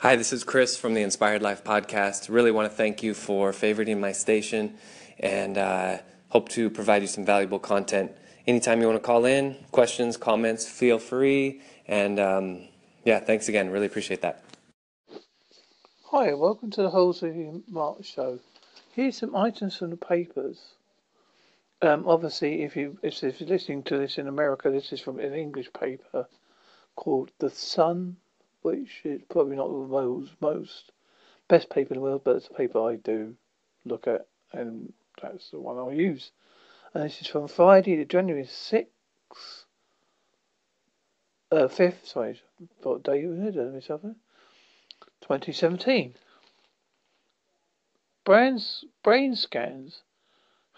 Hi, this is Chris from the Inspired Life podcast. Really want to thank you for favoriting my station and uh, hope to provide you some valuable content. Anytime you want to call in, questions, comments, feel free. And um, yeah, thanks again. Really appreciate that. Hi, welcome to the Holes Halsey Mark Show. Here's some items from the papers. Um, obviously, if you if you're listening to this in America, this is from an English paper called The Sun which is probably not the world's most best paper in the world, but it's a paper I do look at, and that's the one I'll use. And this is from Friday, the January 6th, uh, 5th, sorry, what day you had, myself 2017. Brains, brain scans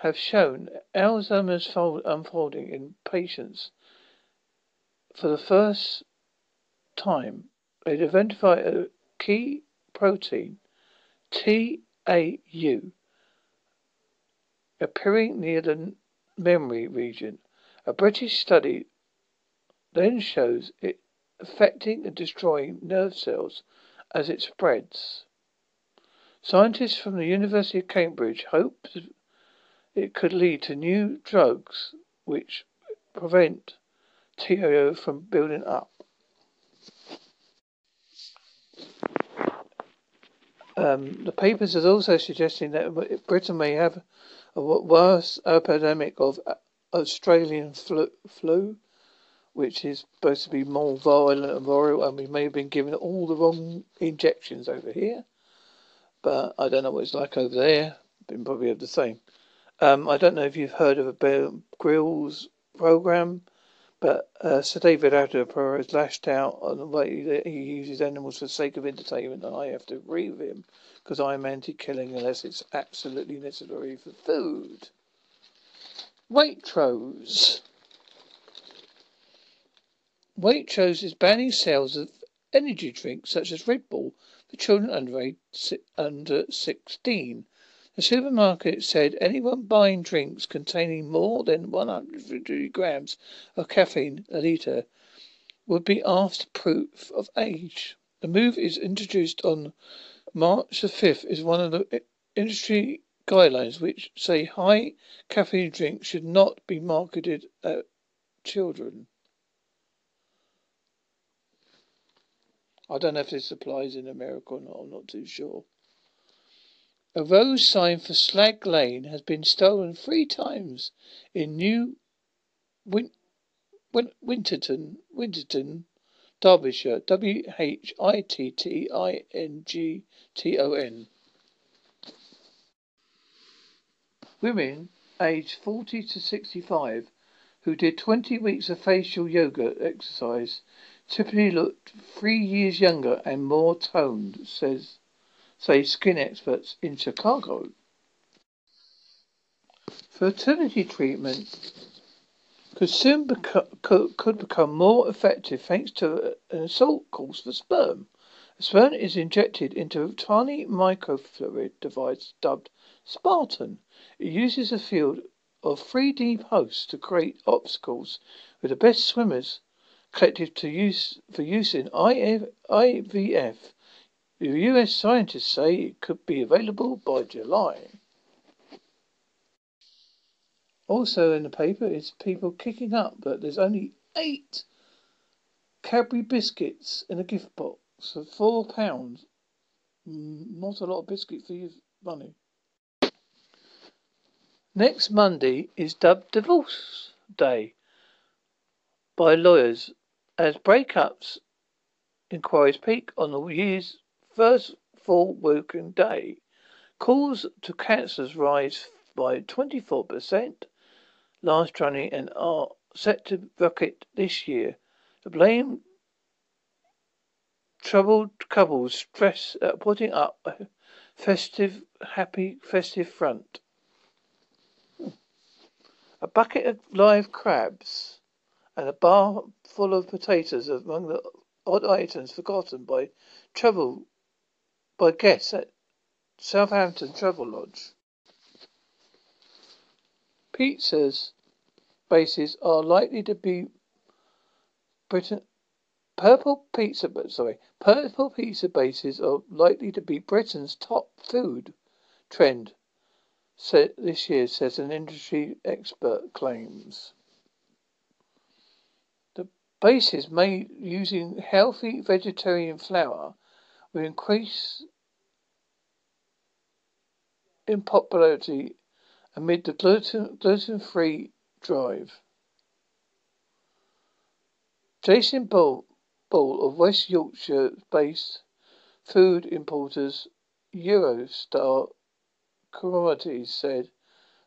have shown Alzheimer's fold, unfolding in patients for the first time it identified a uh, key protein, TAU, appearing near the memory region. A British study then shows it affecting and destroying nerve cells as it spreads. Scientists from the University of Cambridge hope it could lead to new drugs which prevent TAU from building up. Um, the papers are also suggesting that Britain may have a worse epidemic of uh, Australian flu, flu, which is supposed to be more violent and viral, and we may have been given all the wrong injections over here. But I don't know what it's like over there. Been probably the same. Um, I don't know if you've heard of a Bear Grylls program. But uh, Sir David Attenborough has lashed out on the way that he uses animals for the sake of entertainment, and I have to agree with him because I am anti-killing unless it's absolutely necessary for food. Waitrose. Waitrose is banning sales of energy drinks such as Red Bull for children under, under 16 the supermarket said anyone buying drinks containing more than 150 grams of caffeine a litre would be asked proof of age. The move is introduced on March the 5th is one of the industry guidelines which say high caffeine drinks should not be marketed at children. I don't know if this applies in America or not, I'm not too sure. A road sign for Slag Lane has been stolen three times in New Win- Win- Winterton, Winterton, Derbyshire. W H I T T I N G T O N. Women aged 40 to 65 who did 20 weeks of facial yoga exercise typically looked three years younger and more toned, says say skin experts in Chicago. Fertility treatment could soon beco- could, could become more effective thanks to an assault course for sperm. Sperm is injected into a tiny microfluid device dubbed Spartan. It uses a field of 3D posts to create obstacles with the best swimmers collected to use for use in IVF US scientists say it could be available by July. Also in the paper is people kicking up that there's only eight Cadbury biscuits in a gift box for four pounds. Mm, not a lot of biscuit for your money. Next Monday is dubbed Divorce Day by lawyers as breakups inquiries peak on the year's first full working day. Calls to cancers rise by 24% last January and are set to rocket this year. The blame troubled couples stress at putting up a festive, happy, festive front. A bucket of live crabs and a bar full of potatoes among the odd items forgotten by travel by guests at Southampton Travelodge. Pizzas bases are likely to be Britain Purple pizza, sorry, purple pizza bases are likely to be Britain's top food trend this year, says an industry expert claims. The bases made using healthy vegetarian flour will increase in popularity amid the gluten gluten-free drive. Jason Ball, Ball of West Yorkshire-based food importers Eurostar Commodities said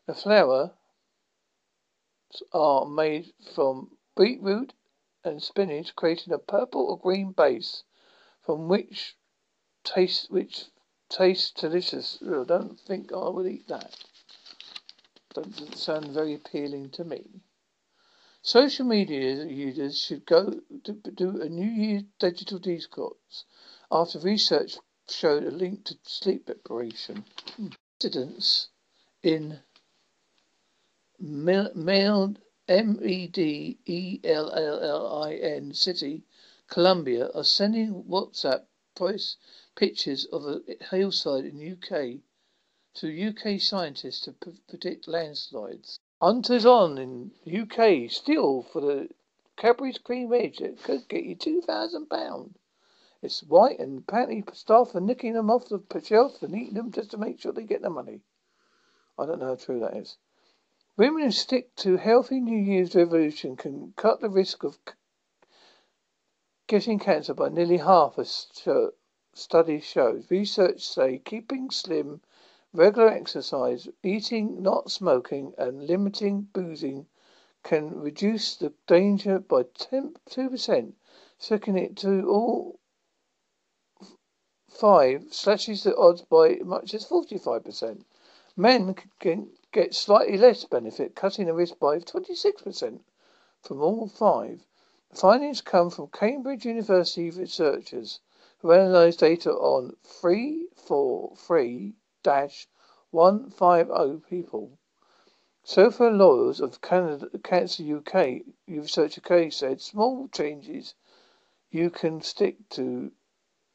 the flour are made from beetroot and spinach, creating a purple or green base from which taste which tastes delicious. I don't think I would eat that. Doesn't sound very appealing to me. Social media users should go to do a New Year's digital detox after research showed a link to sleep deprivation. Residents in Medellin, M-E-D-E-L-L-L-I-N City, Colombia, are sending WhatsApp voice pictures of a hillside in UK to UK scientists to predict landslides. Hunters on in UK still for the Cadbury's Creme Egg that could get you two thousand pound. It's white and apparently staff are nicking them off the shelf and eating them just to make sure they get the money. I don't know how true that is. Women who stick to healthy New Year's resolution can cut the risk of getting cancer by nearly half, a study shows. Research say keeping slim Regular exercise, eating, not smoking, and limiting boozing can reduce the danger by 10, 2%. Second it to all five slashes the odds by much as 45%. Men can get slightly less benefit, cutting the risk by 26% from all five. The findings come from Cambridge University researchers analysed data on three, four, three, dash 150 people. Sofa lawyers of Canada, Cancer UK, Research UK said small changes you can stick to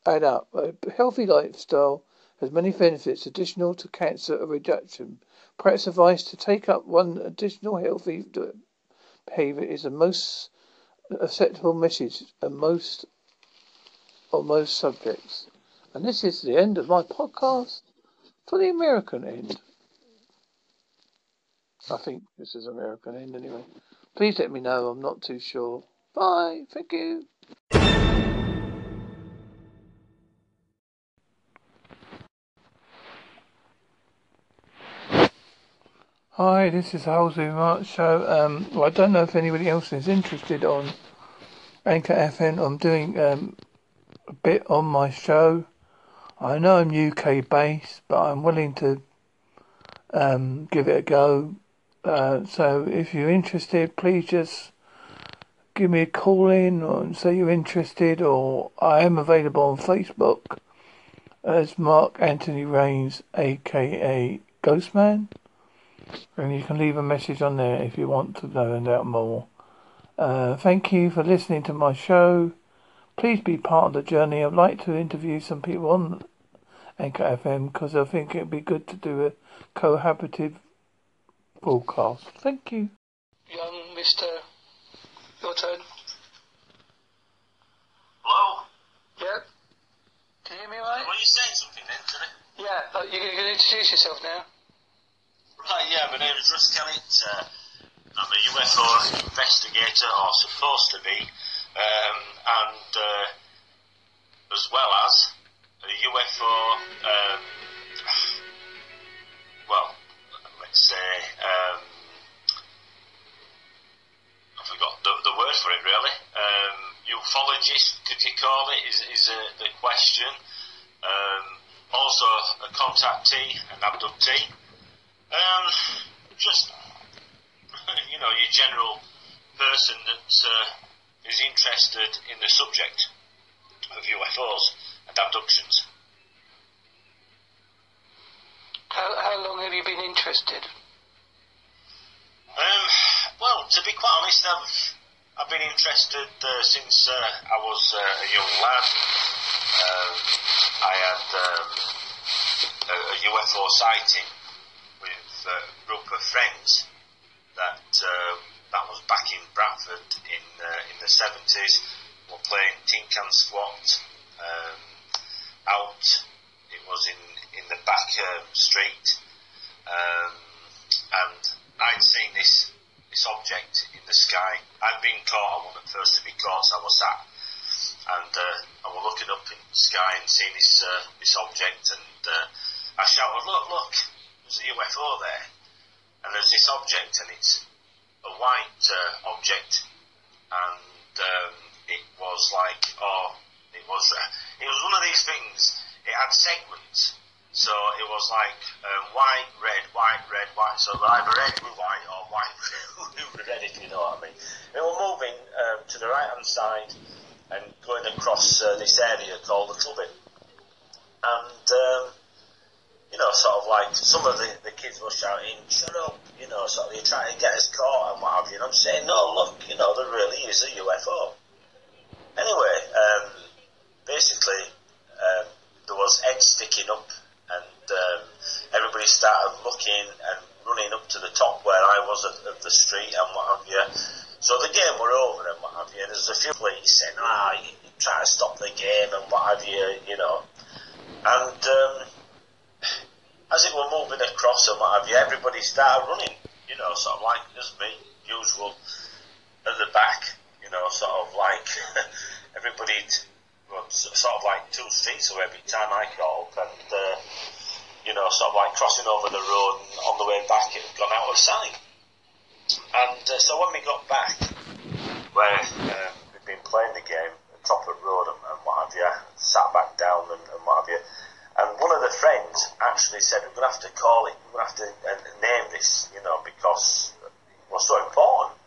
add up. A healthy lifestyle has many benefits additional to cancer reduction. Perhaps advice to take up one additional healthy behavior is the most acceptable message and most on most subjects. And this is the end of my podcast for the American end. I think this is American end anyway. Please let me know. I'm not too sure. Bye. Thank you. Hi, this is Halsey March Show. Um, well, I don't know if anybody else is interested on Anchor FM. I'm doing um, a bit on my show. I know I'm UK based, but I'm willing to um, give it a go. Uh, so if you're interested, please just give me a call in or say you're interested, or I am available on Facebook as Mark Anthony Rains, aka Ghostman. And you can leave a message on there if you want to know out more. Uh, thank you for listening to my show. Please be part of the journey. I'd like to interview some people on Anchor FM because I think it'd be good to do a cohabitive broadcast. Thank you. Young Mister, your turn. Hello? Yep. Can you hear me right? Well, you saying something then, Terry? Yeah, oh, you're going to introduce yourself now? Right, yeah, my name is Russ Kellet. Uh, I'm a UFO investigator, or supposed to be um, and uh, as well as a UFO, um, well, let's say, um, I forgot the, the word for it really. Um, ufologist, could you call it? Is is a, the question. Um, also a contactee, an abductee. Um, just you know your general person that's. uh, is interested in the subject of UFOs and abductions. How, how long have you been interested? Um, well, to be quite honest, I've I've been interested uh, since uh, I was uh, a young lad. Um, I had um, a, a, UFO sighting with a group of friends that uh, back in Bradford in uh, in the seventies. We're playing tin can squat um, out. It was in in the back um, street, um, and I'd seen this this object in the sky. I'd been caught. I wasn't the first to be caught, so I was sat and uh, I was looking up in the sky and seeing this uh, this object, and uh, I shouted, "Look, look! There's a UFO there!" And there's this object, and it's a white uh, object, and um, it was like, oh, it was, uh, it was one of these things. It had segments, so it was like um, white, red, white, red, white. So either red with white or white with red, if you know what I mean. It was moving um, to the right hand side and going across uh, this area called the Clubbing, and. Um, you know, sort of like some of the, the kids were shouting, "Shut up!" You know, sort of you're trying to get us caught and what have you. And I'm saying, "No, look, you know, there really is a UFO." Anyway, um, basically, um, there was heads sticking up, and um, everybody started looking and running up to the top where I was of, of the street and what have you. So the game were over and what have you. There's a few police saying, "Ah, you, you try to stop the game and what have you," you know, and. Um, as it were moving across and what have you, everybody started running, you know, sort of like as me, usual, at the back, you know, sort of like everybody, sort of like two streets away every time I called, and, uh, you know, sort of like crossing over the road and on the way back it had gone out of sight. And uh, so when we got back, where um, we'd been playing the game, top of the road and, and what have you, sat back down and, and what have you, and one of the friends actually said, we're going to have to call it, we're going to have to uh, name this, you know, because it was so important.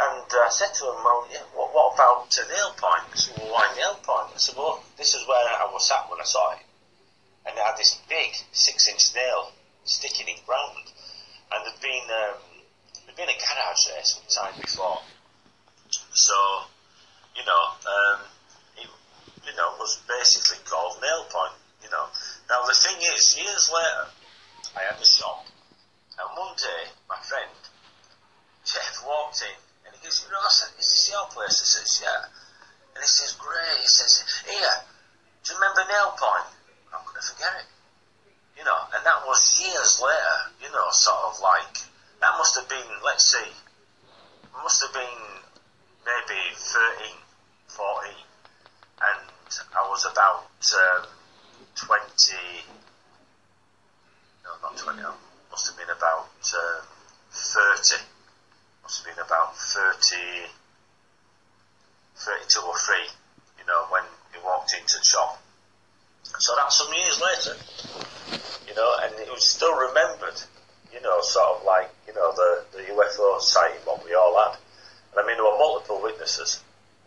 And uh, I said to him, well, yeah, what, what about uh, nail point? He said, well, why nail point? I said, well, this is where I was sat when I saw it. And it had this big six inch nail sticking in ground. And there'd been, um, there'd been a garage there some time before. So, you know, um, it, you know, was basically called nail point you know. Now the thing is, years later, I had the shop, and one day my friend Jeff walked in, and he goes, "You know, is this your place?" I says, "Yeah." And he says, "Great." He says, "Here, do you remember Nail Point?" I'm gonna forget it. You know, and that was years later. You know, sort of like that must have been, let's see, must have been maybe 13, 14, and I was about. Um, 20, no, not 20, must have been about um, 30, must have been about 30, 32 or 3, you know, when he walked into the shop. So that's some years later, you know, and it was still remembered, you know, sort of like, you know, the, the UFO sighting what we all had. And I mean, there were multiple witnesses,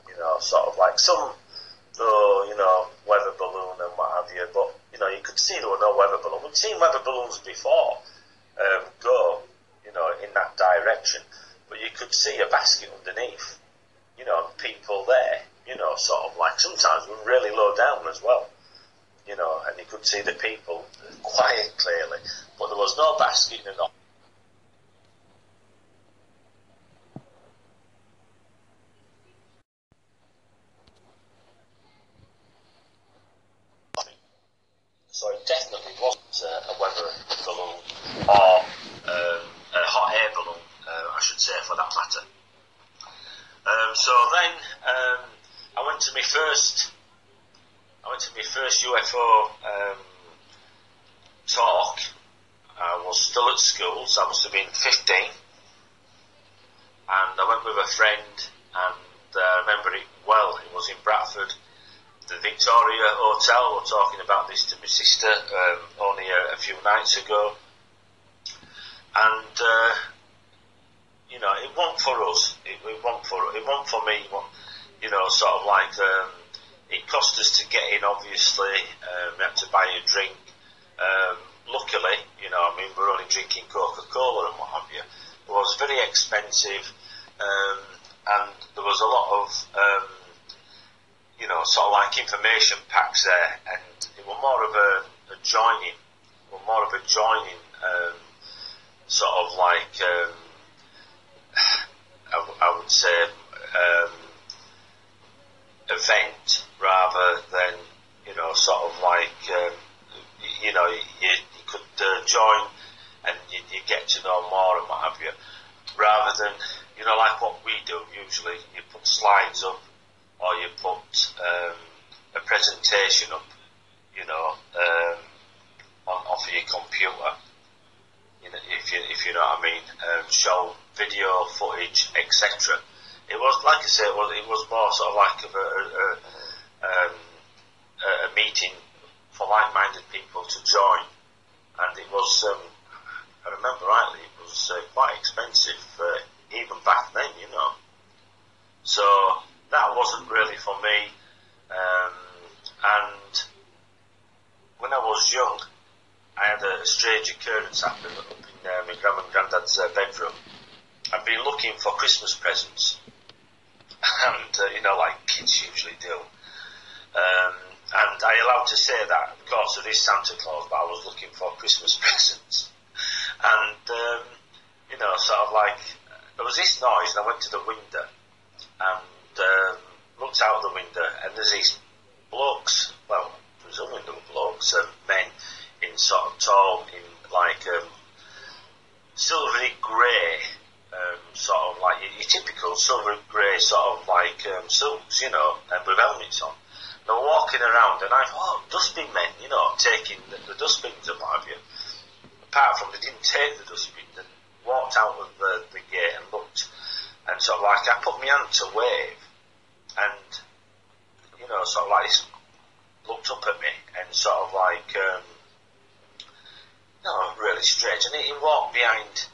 you know, sort of like some the you know weather balloon and what have you. But you know you could see there were no weather balloon. We'd seen before um, go you know in that direction, but you could see a basket underneath. You know, and people there. You know, sort of like sometimes we're really low down as well. You know, and you could see the people quite clearly, but there was no basket and no So it definitely a balloon or um, a hot air balloon, uh, I should say, for that matter. Um, so then um, I went to my first, I went to my first UFO um, talk. I was still at school, so I must have been 15. And I went with a friend, and uh, I remember it well. It was in Bradford the Victoria Hotel. We're talking about this to my sister um, only a, a, few nights ago, and uh, you know it wasn't for us. It, it wasn't for it wasn't for me. It you know, sort of like um, it cost us to get in. Obviously, um, we had to buy a drink. Um, luckily, you know, I mean, we're only drinking Coca Cola and what have you. It was very expensive. Um, and there was a lot of um, you know sort of like information packs there, and it was more of a, a joining, or more of a joining um, sort of like um, I, I would say um, event rather than you know sort of like um, you know you, you could uh, join and you, you get to know more and what have you. Rather than you know like what we do usually you put slides up or you put um, a presentation up you know um, on off of your computer you know, if you if you know what I mean um, show video footage etc it was like I said it was, it was more sort of like of a, a, um, a meeting for like-minded people to join. And it was um, I remember rightly it was uh, quite expensive uh, even back then you know so that wasn't really for me um, and when I was young I had a strange occurrence happen up in uh, my grandma and granddad's uh, bedroom. I've been looking for Christmas presents, and uh, you know, like kids usually do. Um, and I allowed to say that, course, there is Santa Claus, but I was looking for Christmas presents. And, um, you know, sort of like, there was this noise, and I went to the window and um, looked out the window, and there's these blokes, well, presumably they were blokes, um, men, in sort of tall, in like um, silvery grey, um, sort of like your, typical silvery grey sort of like um, suits, you know, and with helmets on. They were around, and I thought, oh, dustbin men, you know, taking the, the dustbins and what have you. Apart from they didn't take the dustbin, they walked out of the, the gate and looked, and sort of like I put my hand to wave, and you know, sort of like looked up at me and sort of like um, no, really strange. And he, he walked behind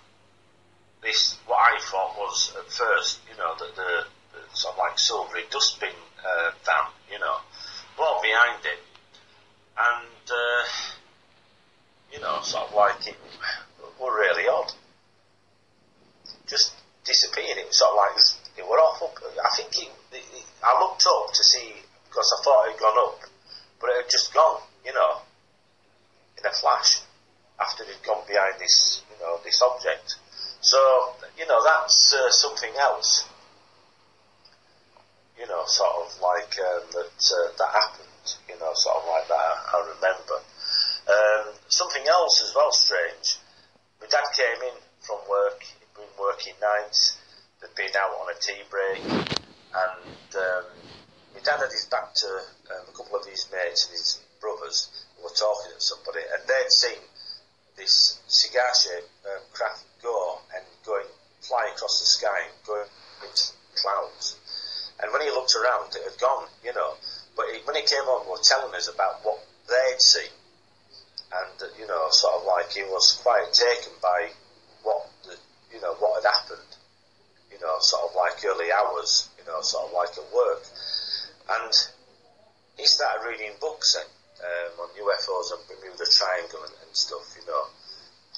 this, what I thought was at first, you know, the, the, the sort of like silvery dustbin uh, van, you know, walked behind it, and uh, you know, sort of like it were really odd. Just disappeared. It was sort of like it were off up. I think it, it, it, I looked up to see because I thought it had gone up, but it had just gone, you know, in a flash after they've gone behind this, you know, this object. So, you know, that's uh, something else. You know, sort of like um, that uh, that happened. You know, sort of like that. I remember. Um, something else as well strange. My dad came in from work. He'd been working nights. They'd been out on a tea break, and um, my dad had his back to um, a couple of his mates and his brothers who were talking to somebody, and they'd seen this cigar shaped um, craft go fly across the sky going into clouds. And when he looked around, it had gone, you know. But he, when he came on, was telling us about what they'd seen, and uh, you know, sort of like he was quite taken by what the, you know, what had happened. You know, sort of like early hours, you know, sort of like at work, and he started reading books then um, on UFOs and Bermuda Triangle and, and stuff, you know.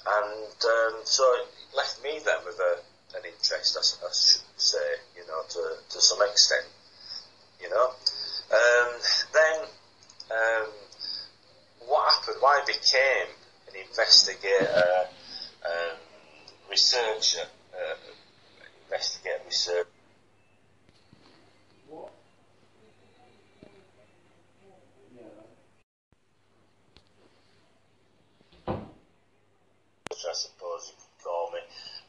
And um, so it left me then with a, an interest, I, I should say, you know, to, to some extent, you know. Um, then um, what happened, why I became an investigator, um, researcher, uh, investigator, researcher, I suppose you could call me.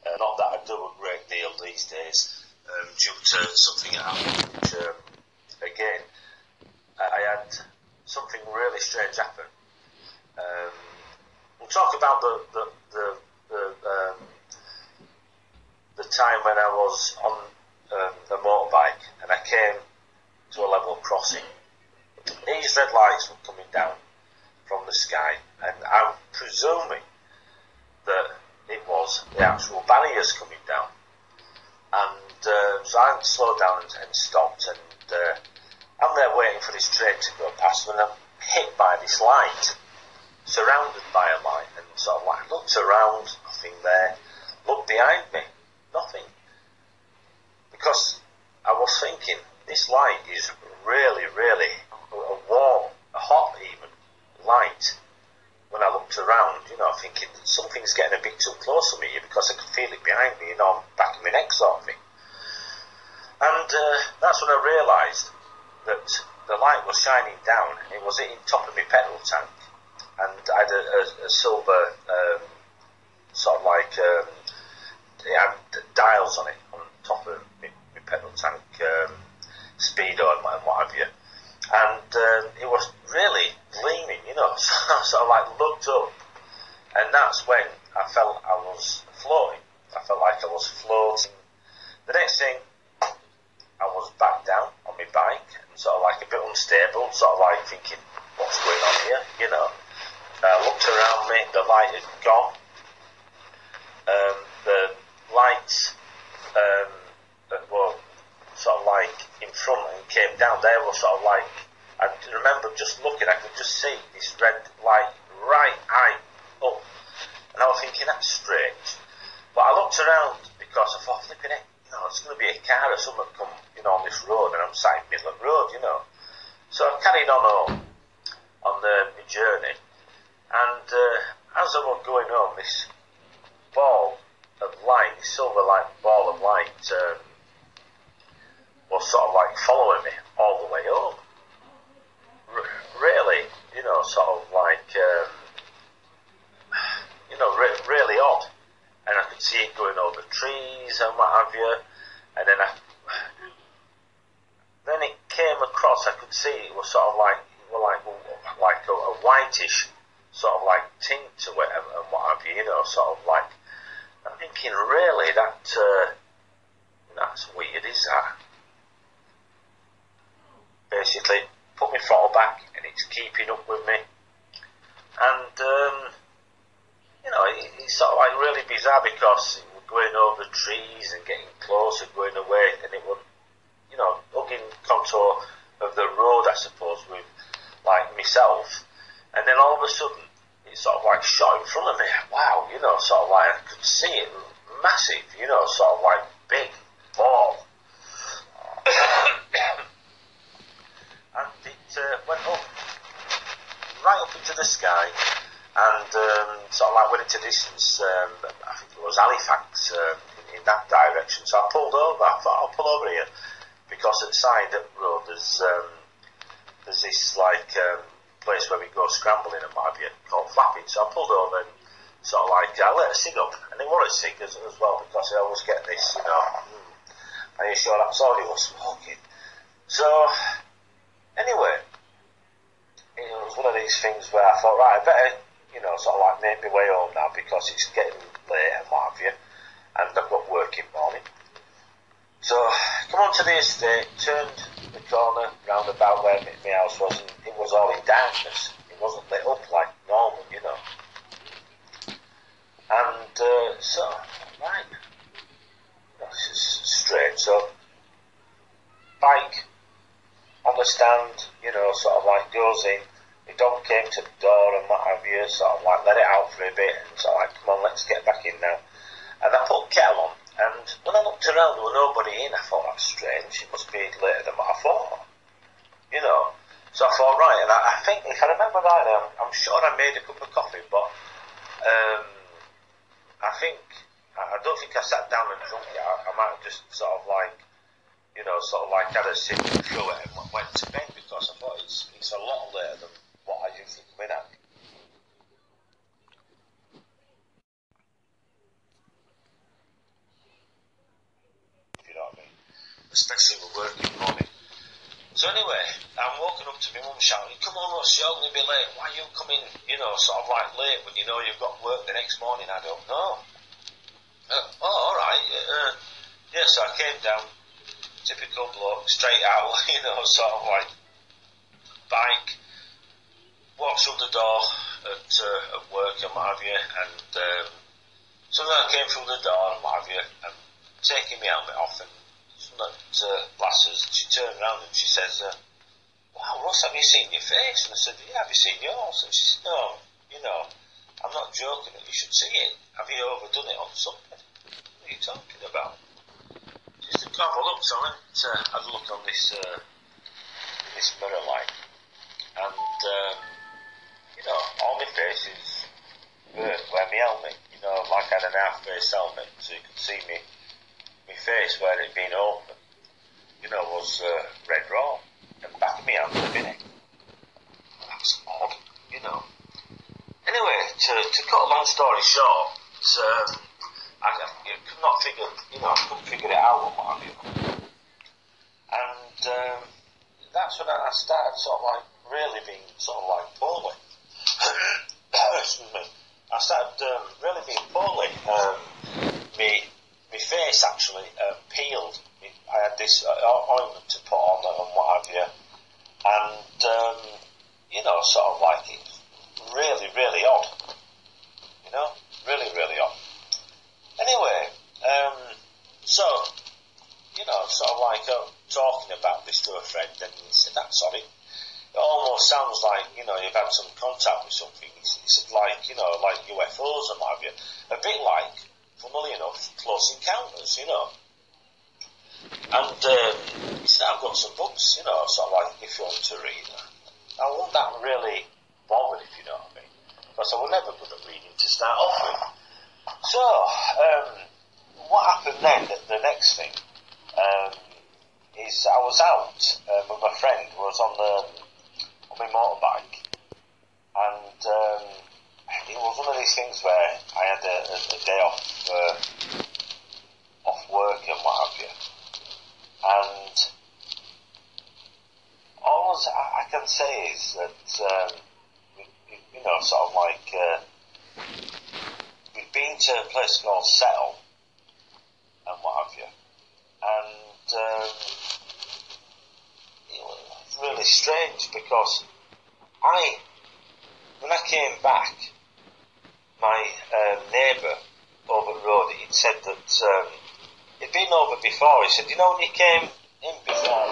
Uh, not that I do a great deal these days, um, due to something that happened, which, um, again, I, had something really strange happen. Um, we'll talk about the, the, the, the, um, the time when I was on um, the motorbike and I came to a level crossing. These red lights were coming down from the sky, and I'm presuming that it was the actual barriers coming down. And uh, so I slowed down and, and stopped, and uh, I'm there waiting for this train to go past, when I'm hit by this light, surrounded by a light, and sort of like looked around, nothing there, looked behind me, nothing. Because I was thinking, this light is really, really a warm, a hot even light. When I looked around, you know, thinking something's getting a bit too close to me because I can feel it behind me, you know, back of my neck sort of thing. And uh, that's when I realised that the light was shining down. It was hitting top of my petrol tank, and I had a, a, a silver um, sort of like um, it had dials on it on top of my, my petrol tank um, speedo and what, and what have you. And um, it was really gleaming, you know. So I sort of like looked up, and that's when I felt I was floating. I felt like I was floating. The next thing, I was back down on my bike and sort of like a bit unstable, sort of like thinking, what's going on here, you know. I looked around me, the light had gone. Um, the lights um, that were sort of like in front and came down, they were sort of like, I remember just looking, I could just see this red light right eye up. And I was thinking, that's strange. But I looked around because I thought, flipping it, you know, it's going to be a car or something come, you know, on this road, and I'm sat in the middle of the road, you know. So I carried on home on the, my journey, and uh, as I was going home, this ball of light, this silver light ball of light, um, was sort of like following me all the way home. R- really, you know, sort of like, um, you know, re- really odd. And I could see it going over trees and what have you. And then I, then it came across. I could see it was sort of like, well, like, like a, a whitish sort of like tint to it and, and what have you. You know, sort of like. I'm thinking, really, that uh, that's weird, is that? Basically, put my throttle back, and it's keeping up with me. And um, you know, it, it's sort of like really bizarre because it was going over trees and getting close and going away, and it was, you know, hugging contour of the road, I suppose, with like myself. And then all of a sudden, it sort of like shot in front of me. Wow, you know, sort of like I could see it massive, you know, sort of like big ball. and it uh, went up, right up into the sky, and um, sort of like went into distance. Um, I think it was Halifax um, in, in, that direction. So I pulled over. I thought I'll pull over here because at side of the road there's um, there's this like um, place where we go scrambling and have you called flapping. So I pulled over and sort of like I let a cig up, and it was a cig as, as well because I always get this, you know. Mm, are you sure that's all he was smoking? So anyway, it was one of these things where I thought, right, I better you know, sort of like make my way home now because it's getting late and what have you, and I've got work in the morning. So, come on to the estate, turned the corner round about where my, house was, and it was all in darkness. It wasn't lit up like normal, you know. And uh, so, right, this is strange. So, bike on the stand, you know, sort of like goes in. The dog came to the door and what have you, sort of like let it out for a bit and of like, come on, let's get back in now. And I put kettle on, and when I looked around, there was nobody in. I thought that's strange. It must be later than what I thought, you know. So I thought, right, and I, I think if I remember rightly, I'm, I'm sure I made a cup of coffee, but um, I think I, I don't think I sat down and drunk it. I, I might have just sort of like, you know, sort of like had a sip through it and went to bed because I thought it's it's a lot later than what I usually come in at. If you know what I mean. Especially with work in the morning. So anyway, I'm walking up to my mum shouting, come on Ross, you're going to be late. Why are you coming, you know, sort of like late when you know you've got work the next morning? I don't know. Uh, oh, alright. Uh, yeah, so I came down, typical bloke, straight out, you know, sort of like bike, walked through the door at, uh, at work and what have you, and um, so then I came through the door and what have you, and taking my helmet off, and of that uh, she turned around and she says, uh, wow, Ross, have you seen your face? And I said, yeah, have you seen yours? And she said, no, you know, I'm not joking, that you should see it. Have you overdone it on something? What are you talking about? She just a couple look, so I went uh, had a look on this uh, this mirror light, and um, you know, all my face is burnt where my helmet, you know, like I had an half face helmet, so you could see me my face where it'd been open, you know, was uh, red raw, back of my hand had been it. That's odd, you know. Anyway, to, to cut a long story short, um, I, I could not figure, you know, I couldn't figure it out what have you. And um, that's when I started sort of like really being sort of like poorly. Excuse me. I started um, really being poorly. Um, me, my face actually uh, peeled. I had this uh, ointment to put on and what have you, and um, you know, sort of like it really, really odd. You know, really, really odd. Anyway, um, so, you know, sort of like uh, talking about this to a friend, and he said, that's sorry. It almost sounds like, you know, you've had some contact with something. Said, like, you know, like UFOs and what have you. A bit like, funnily enough, Close Encounters, you know. And um, I've got some books, you know, sort of like, if you want to read. I wasn't that really bothered, if you know what I mean. Because I was never good at reading to start off with. So, um, what happened then, the, the next thing, um, is I was out um, with my friend, was on the on my motorbike, and um, it was one of these things where I had a, a, a day off uh, off work and what have you, and all I, can say is that um, you, you know, sort of like. Uh, we've been to a place called Settle and what have you, and um, it was really strange because I, when I came back, my uh, neighbour over the road, he'd said that um, he'd been over before. He said, you know, when you came in before,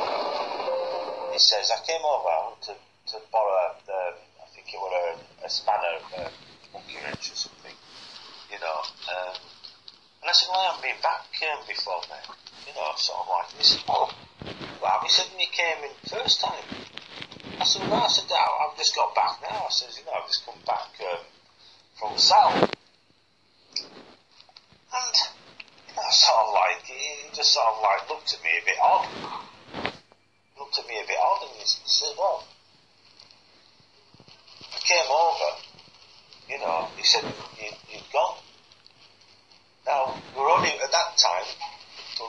he says, I came over to, to borrow, um, I think it was a, a spanner, a monkey wrench or something you know. Um, and I said, well, I haven't been back um, before, mate. You know, sort of like, he said, oh, well, he said when you came in first time. I said, well, I said, I've just got back now. I said, you know, I've just come back um, from South. And, know, sort of like, he just sort of like looked at me a bit odd. Looked at me a bit odd and he said, well, I came over you know, he said, you, you've gone. Now, we were only, at that time,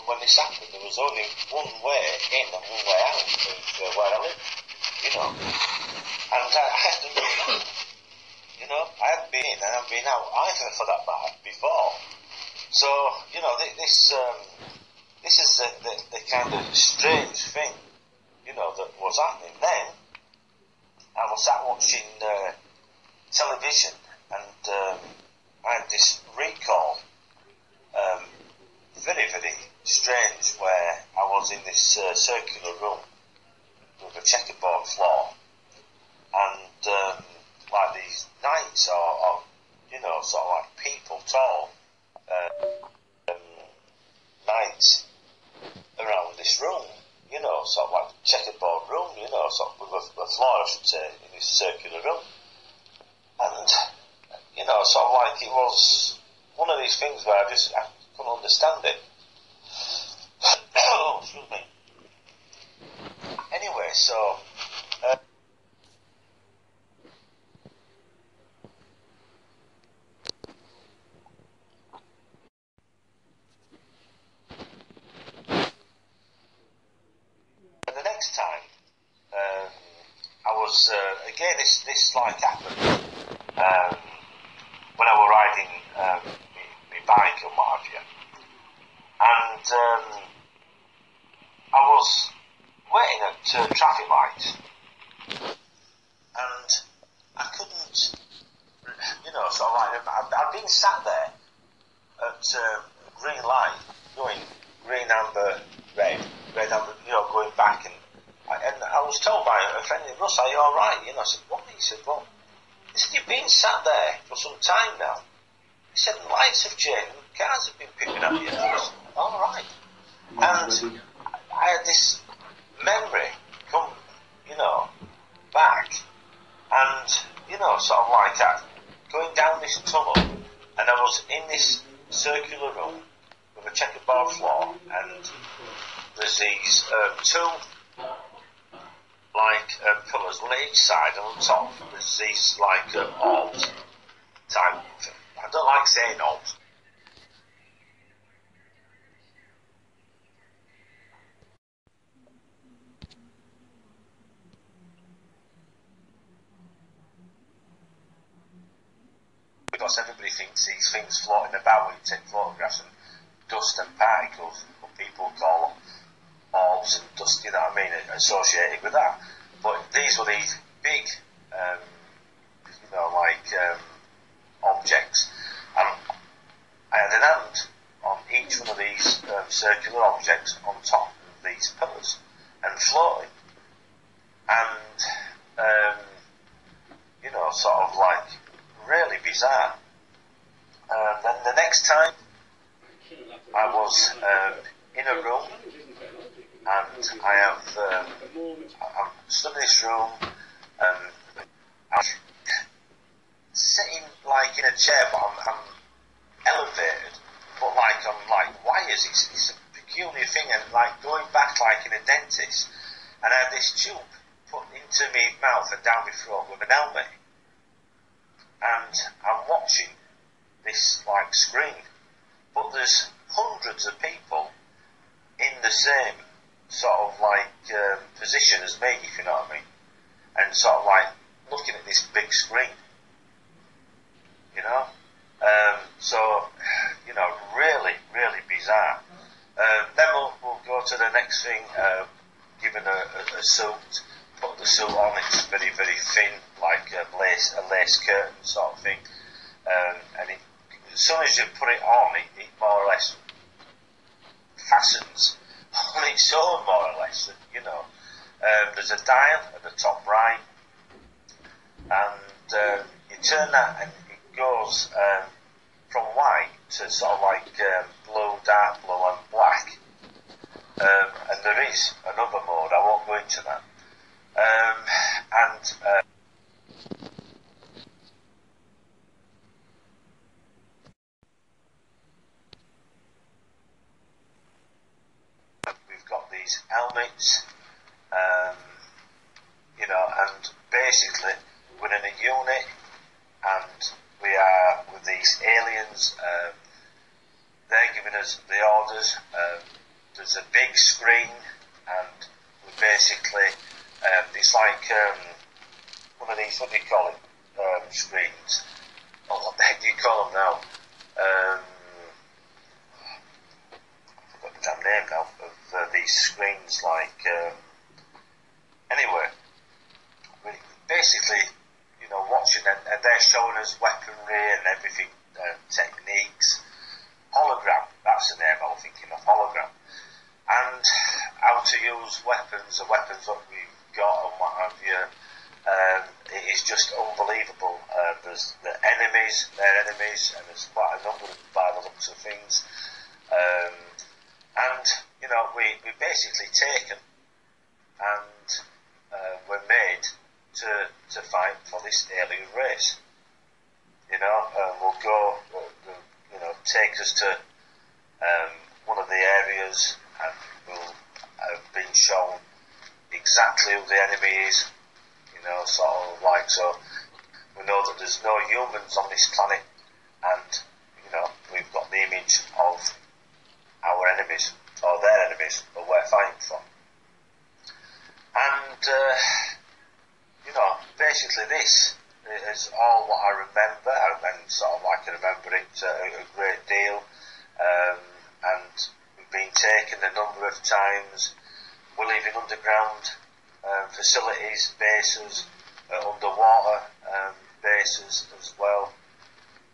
when this happened, there was only one way in and one way out of where I live, you know. And I, I hadn't been, you know, I hadn't been in and I hadn't been out either for that matter before. So, you know, this, um, this is the, the, the kind of strange thing, you know, that was happening then. I was sat watching uh, television and um, I had this recall, um, very, very strange, where I was in this uh, circular room with a checkerboard floor, and um, like these knights or, or, you know, sort of like people tall um, knights around this room, you know, sort of like checkerboard room, you know, sort of with a, a floor, I should say, in this circular room. And you know, sort of like it was one of these things where I just I couldn't understand it. oh, excuse me. Anyway, so. Uh, and the next time, um, I was uh, again. This this like happened. Um, when I was riding um, my, bike and what have you. And um, I was waiting at a traffic light, and I couldn't, you know, of like I'd, I'd been sat there at um, green light, going green, amber, red, red, amber, you know, going back, and I, and I was told by a friend, of Russ, are you all right? You know, I said, what? He said, well. He said, you've been sat there for some time now. He said, the lights have changed, cars have been picking up you. I all right. And I had this memory come, you know, back, and you know, sort of like that, going down this tunnel, and I was in this circular room with a checkerboard floor, and there's these um, two like um, pillars, one each side, and on top there's these like um, orbs type. I don't like saying orbs. Because everybody thinks these things floating about when you take photographs and dust and particles, what people call orbs and dust, you know what I mean, associated with that. But these were these big, um, you know, like um, objects, and I had an hand on each one of these um, circular objects on top of these pillars and floating, and um, you know, sort of like really bizarre. And then the next time I was um, in a room and I have um, I'm in this room and I'm sitting like in a chair but I'm, I'm elevated but like I'm like wires. It's, it's a peculiar thing and like going back like in a dentist and I have this tube put into my mouth and down my throat with an helmet and I'm watching this like screen but there's hundreds of people in the same sort of like um, position as me, if you know what I mean, and sort of like looking at this big screen, you know. Um, so, you know, really, really bizarre. Um, then we'll, we'll go to the next thing, uh, given a, a, a, suit, put the suit on, it's very, very thin, like a lace, a lace curtain sort of thing, um, and it, as soon as you put it on, it, it more or less fastens on its own, more or less. You know, um, there's a dial at the top right, and uh, you turn that, and it goes um, from white to sort of like um, blue, dark blue, and black. Um, and there is another mode. I won't go into that. Um, and uh, these helmets, um, you know, and basically we're in a unit and we are with these aliens. Um, they're giving us the orders. Um, there's a big screen and we basically, um, it's like um, one of these, what do you call it, um, screens. Oh, what the heck do you call them now? Um, I forgot the damn name now uh, these screens like um, anyway basically you know watching and, and, they're showing us weaponry and everything uh, techniques hologram that's the name I was thinking of hologram. And how to use weapons the weapons that we've got and what have you um, it is just unbelievable. Uh, there's the enemies their enemies and there's quite a number by the looks of things. Um, and you know, we, we basically taken and uh, were made to, to fight for this alien race. You know, um, we'll go, you know, take us to um, one of the areas and we'll have been shown exactly who the enemy is. You know, sort of like so. We know that there's no humans on this planet, and you know we've got the image of our enemies or their enemies that we're fighting for. And, uh, you know, basically this is all what I remember, and sort of I remember it uh, a great deal. Um, and we've been taken a number of times. We're leaving underground um, facilities, bases, uh, underwater um, bases as well.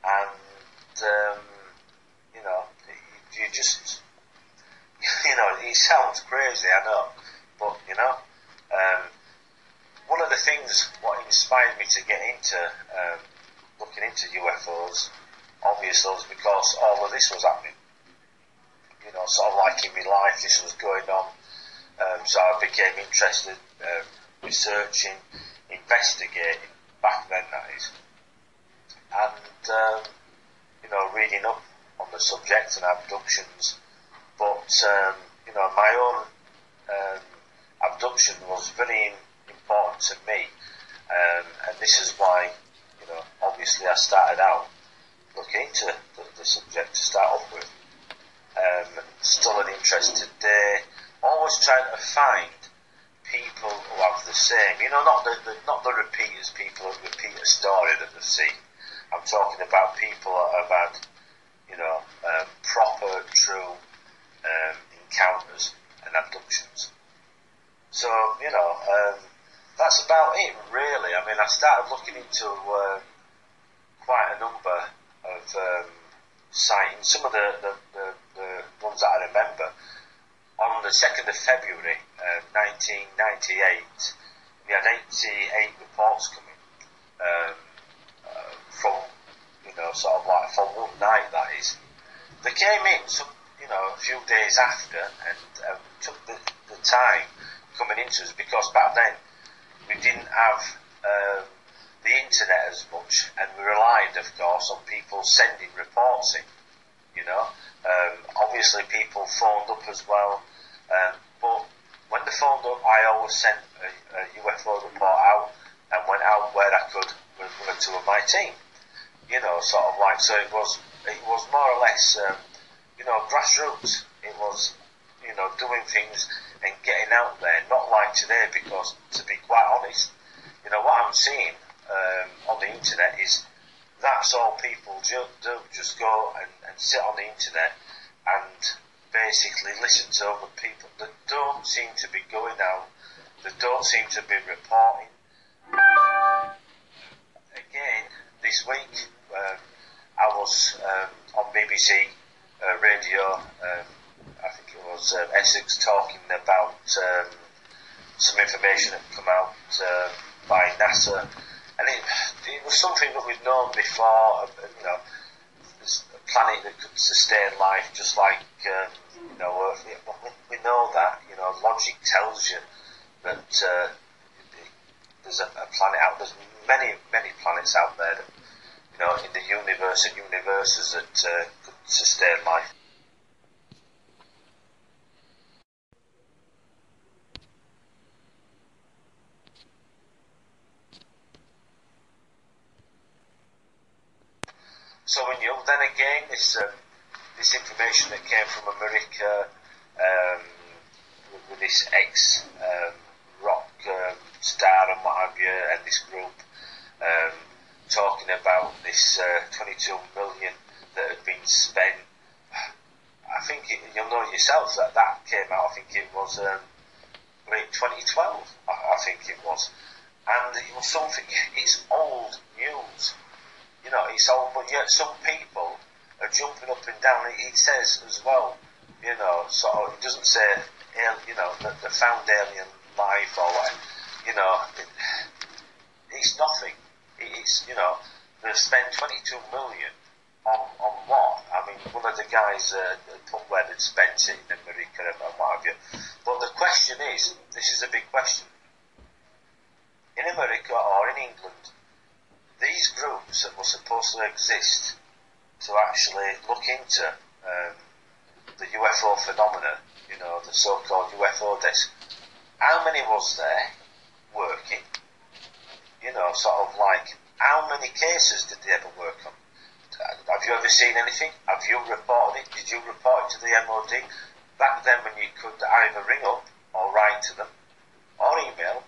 And, um, you know, you just you know, he sounds crazy, I know, but you know, um, one of the things what inspired me to get into um, looking into UFOs, obviously, was because all of this was happening. you know, sort of like in my life, this was going on. Um, so I became interested, um, researching, investigating, back then that is, and, um, you know, reading up on the subject and abductions. But, um, you know, my own um, abduction was very important to me, um, and this is why, you know, obviously I started out looking into the, the subject to start off with. Um, still an interest today. Always trying to find people who have the same, you know, not the, the not the repeaters, people who repeat a story that they've seen. I'm talking about people that have had, you know, um, proper, true um, encounters and abductions. So, you know, um, that's about it, really. I mean, I started looking into uh, quite a number of um, sightings. Some of the, the, the, the, ones that I remember. On the 2nd of February uh, 1998, we had 88 reports coming um, uh, from, you know, sort of like from one night, that is. They came in some, you know, a few days after and uh, took the, the time coming into us because back then we didn't have um, the internet as much, and we relied, of course, on people sending reports in. You know, um, obviously people phoned up as well, um, but when they phoned up, I always sent a, a, UFO report out and went out where I could with or two of my team. You know, sort of like so it was. It was more or less, um, you know, grassroots. It was, you know, doing things and getting out there. Not like today, because to be quite honest, you know what I'm seeing um, on the internet is that's all people do, do just go and, and sit on the internet and basically listen to other people that don't seem to be going out, that don't seem to be reporting. Again, this week um, I was um, on BBC uh, radio, um, I think it was uh, Essex, talking about um, some information that had come out uh, by NASA, and it, it was something that we've known before. Uh, you know, a planet that could sustain life, just like um, you know Earth. We, we know that. You know, logic tells you that uh, there's a, a, planet out. There, there's many, many planets out there that you know in the universe and universes that uh, could sustain life. So we knew. Then again, this um, this information that came from America um, with, with, this ex um, rock um, star and what have you, and this group um, talking about this uh, 22 million that had been spent. I think it, you'll know yourself that that came out. I think it was um, late 2012. I, I think it was, and it was something. It's old news you know, it's old, but yet some people are jumping up and down. It, says as well, you know, of, it doesn't say, you know, that they found alien life or whatever. You know, it, it's nothing. It, it's, you know, they've spent 22 million on, on what? I mean, one of the guys uh, put where they'd spent it in America and what have you. But the question is, this is a big question. In America or in England, these groups that were supposed to exist to actually look into um, the UFO phenomena, you know, the so-called UFO desk, how many was there working? You know, sort of like, how many cases did they ever work on? Have you ever seen anything? Have you reported it? Did you report it to the MOD? Back then when you could either ring up or write to them or email,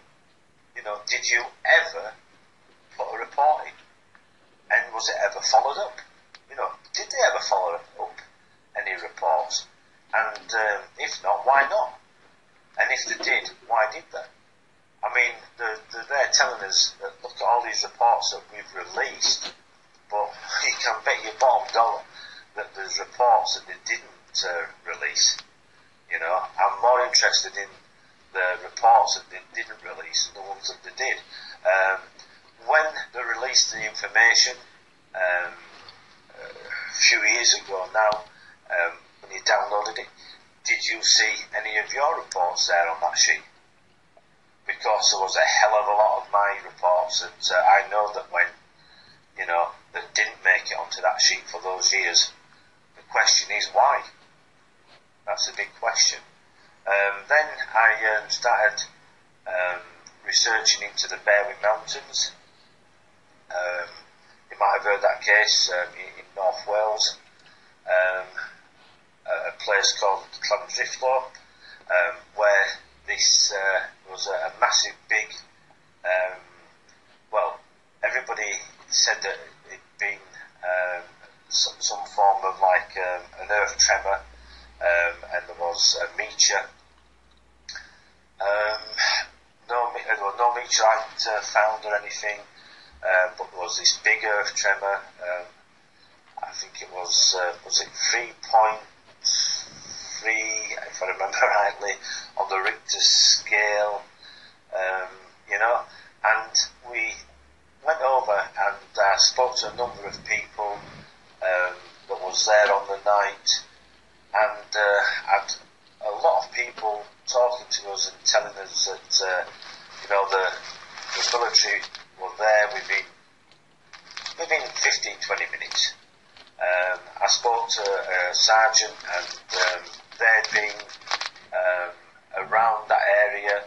you know, did you ever put a report in? And was it ever followed up? You know, did they ever follow up any reports? And um, if not, why not? And if they did, why did they? I mean, they're, they're telling us that look at all these reports that we've released, but you can bet your bottom dollar that there's reports that they didn't uh, release. You know, I'm more interested in the reports that they didn't release than the ones that they did. Um, when they released the information um, a few years ago now, um, when you downloaded it, did you see any of your reports there on that sheet? Because there was a hell of a lot of my reports and uh, I know that when, you know, that didn't make it onto that sheet for those years. The question is why? That's a big question. Um, then I um, started um, researching into the Berwyn Mountains. Um, you might have heard that case um, in, in, North Wales, um, a, place called Llandrillo, um, where this uh, was a, a, massive big, well, everybody said that been um, some, some, form of like an earth tremor, and there was a meteor. no, no meteorite uh, found or anything. Uh, but there was this big earth tremor. Um, I think it was uh, was it three point three, if I remember rightly, on the Richter scale. Um, you know, and we went over and uh, spoke to a number of people um, that was there on the night, and uh, had a lot of people talking to us and telling us that uh, you know the the military were there within within 15, 20 minutes. Um, I spoke to a sergeant and um, they'd been um, around that area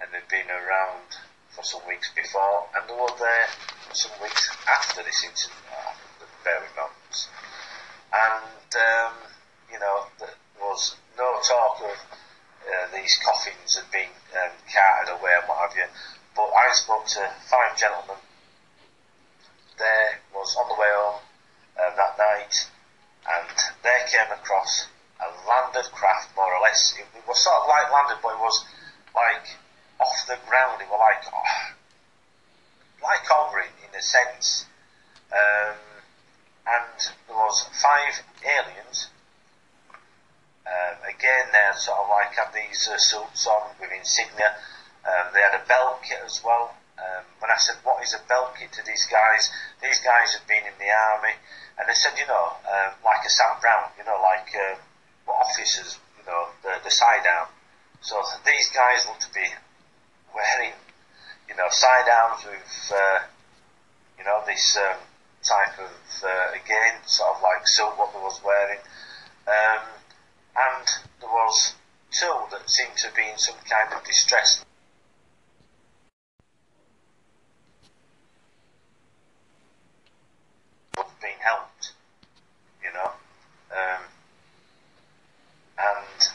and they'd been around for some weeks before and they were there some weeks after this incident at the Berwyn Mountains. And, um, you know, there was no talk of uh, these coffins had been um, carted away and what have you. But I spoke to five gentlemen. There was on the way home uh, that night, and they came across a landed craft, more or less. It, it, was sort of like landed, but it was like off the ground. It was like oh, like hovering in a sense. Um, and there was five aliens. Um, again, they're sort of like had these uh, suits on with insignia. Um, they had a belt kit as well. Um, when I said, what is a belt kit to these guys? These guys had been in the army. And they said, you know, um, like a Sam Browne, you know, like uh, officers, you know, the, the side arm. So these guys looked to be wearing, you know, side arms with, uh, you know, this um, type of, uh, again, sort of like suit what they was wearing. Um, and there was two that seemed to be in some kind of distress. being helped, you know. Um, and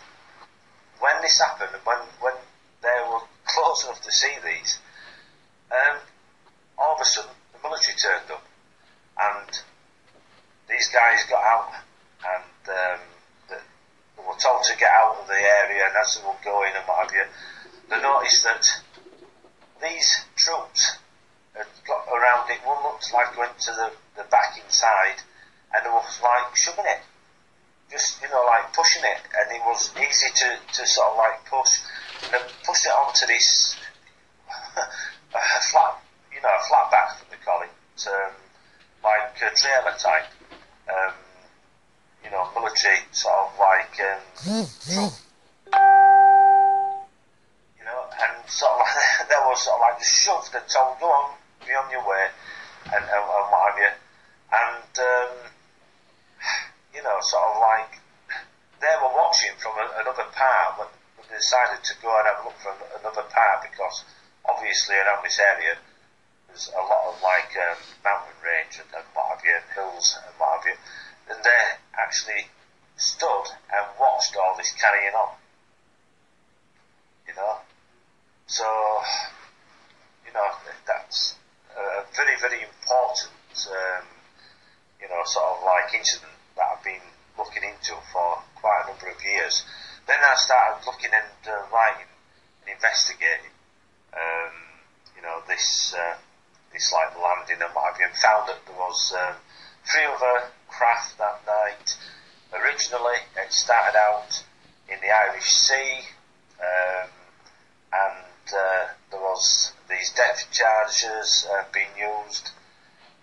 when this happened, when when they were close enough to see these, um, all of a sudden the military turned up, and these guys got out, and um, the, they were told to get out of the area, and as they were going and what have you, they noticed that these troops had got around it. One looked like went to the, the back inside and it was like shoving it. Just, you know, like pushing it. And it was easy to, to sort of like push. And pushed it onto this flat, you know, a flat back, they call it. Um, like a trailer type. Um, you know, military sort of like um, you know, and sort of that was sort of like shoved and told, go on, be on your way, and, and, and what have you. And, um, you know, sort of like, they were watching from a, another part they decided to go and have a look for another part because obviously around this area there's a lot of like um, mountain range and, and what have you, and hills and what have you. And they actually stood and watched all this carrying on. You know? So, you know, that's a very, very important, um, you know, sort of like incident that I've been looking into for quite a number of years. Then I started looking and uh, writing and investigating, um, you know, this, uh, this like landing and what have you, and found that there was um, three other craft that night. Originally, it started out in the Irish Sea, um, and uh, there was these depth charges uh, being used,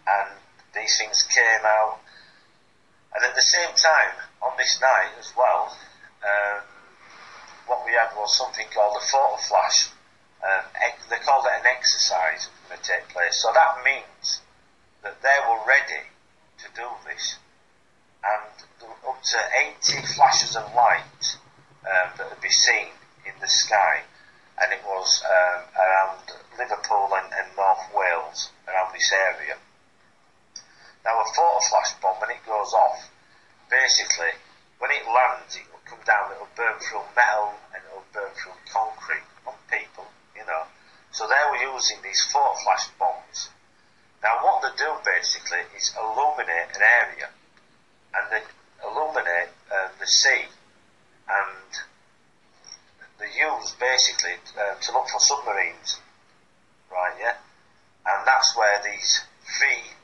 and these things came out. And at the same time, on this night as well, um, what we had was something called a photo flash. Um, they called it an exercise going to take place. So that means that they were ready to do this. And there were up to 80 flashes of light um, that would be seen in the sky. And it was um, around Liverpool and, and North Wales, around this area. Now, a photo flash bomb, when it goes off, basically, when it lands, it come down, it will burn through metal and it will burn through concrete on people, you know. So they were using these photo flash bombs. Now, what they do basically is illuminate an area and they illuminate uh, the sea and they use basically uh, to look for submarines, right? Yeah, and that's where these three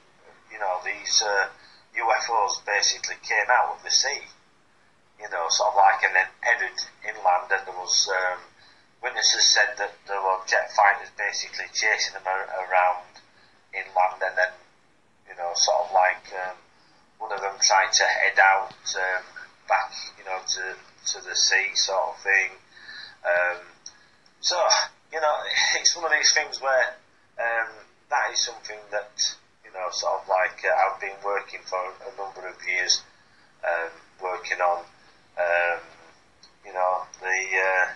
you know, these uh, UFOs basically came out of the sea. You know, sort of like and then headed inland, and there was um, witnesses said that there were jet fighters basically chasing them around inland, and then you know, sort of like um, one of them trying to head out um, back, you know, to to the sea, sort of thing. Um, so you know, it's one of these things where um, that is something that you know, sort of like uh, I've been working for a number of years, um, working on, um, you know, the uh,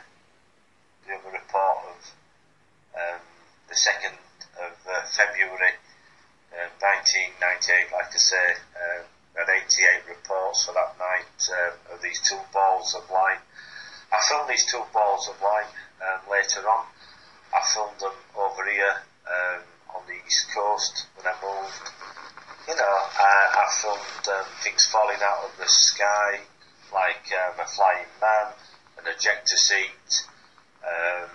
the other report of um, the second of uh, February, 1998. Like I say, uh, had 88 reports for that night uh, of these two balls of light. I filmed these two balls of light um, later on. I filmed them over here. Um, on the east coast when I moved. You know, I, I filmed um, things falling out of the sky, like um, a flying man, an ejector seat, um,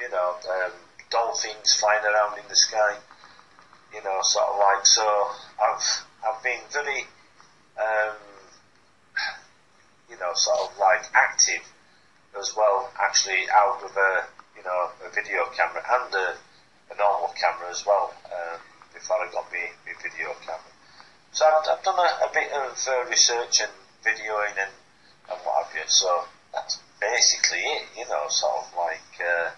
you know, um, dolphins flying around in the sky. You know, sort of like so. I've I've been very, um, you know, sort of like active as well. Actually, out with a you know a video camera and a a normal camera as well um, before I got my, my video camera. So I've, I've done a, a, bit of uh, research and videoing and, and what have you. So that's basically it, you know, sort of like, uh,